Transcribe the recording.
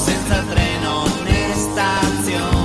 senza treno né stazione.